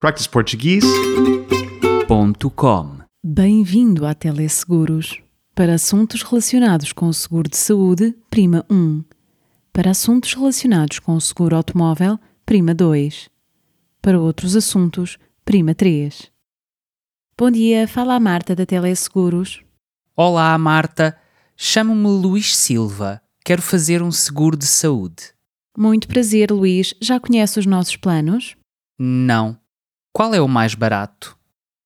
practiceportuguese.com Bem-vindo à Teleseguros. Para assuntos relacionados com o seguro de saúde, prima 1. Para assuntos relacionados com o seguro automóvel, prima 2. Para outros assuntos, prima 3. Bom dia, fala a Marta da Teleseguros. Olá, Marta. Chamo-me Luís Silva. Quero fazer um seguro de saúde. Muito prazer, Luís. Já conhece os nossos planos? Não. Qual é o mais barato?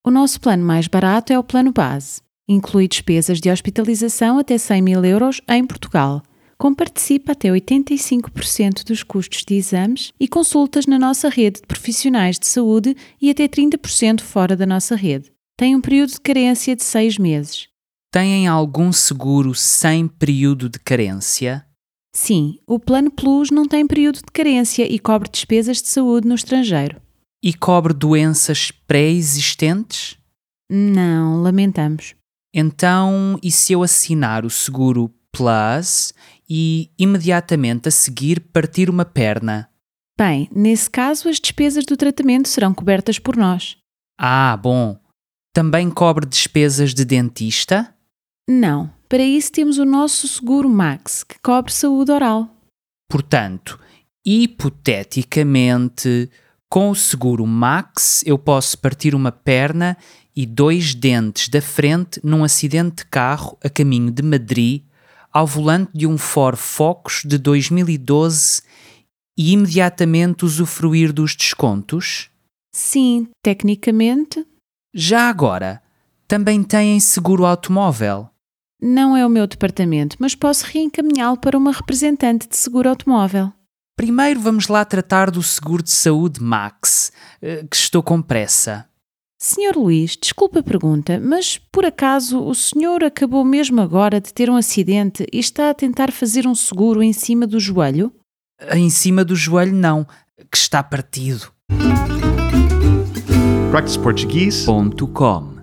O nosso plano mais barato é o plano base. Inclui despesas de hospitalização até 100 mil euros em Portugal. Com participa até 85% dos custos de exames e consultas na nossa rede de profissionais de saúde e até 30% fora da nossa rede. Tem um período de carência de 6 meses. Têm algum seguro sem período de carência? Sim, o Plano Plus não tem período de carência e cobre despesas de saúde no estrangeiro. E cobre doenças pré-existentes? Não, lamentamos. Então, e se eu assinar o seguro Plus e imediatamente a seguir partir uma perna? Bem, nesse caso, as despesas do tratamento serão cobertas por nós. Ah, bom. Também cobre despesas de dentista? Não, para isso temos o nosso seguro Max, que cobre saúde oral. Portanto, hipoteticamente, com o seguro Max, eu posso partir uma perna e dois dentes da frente num acidente de carro a caminho de Madrid, ao volante de um Ford Focus de 2012 e imediatamente usufruir dos descontos? Sim, tecnicamente, Já agora, também têm seguro automóvel? não é o meu departamento, mas posso reencaminhá-lo para uma representante de seguro automóvel. Primeiro vamos lá tratar do seguro de saúde Max, eh, que estou com pressa. Senhor Luís, desculpe a pergunta, mas por acaso o senhor acabou mesmo agora de ter um acidente e está a tentar fazer um seguro em cima do joelho? Em cima do joelho, não, que está partido. practiceportuguese.com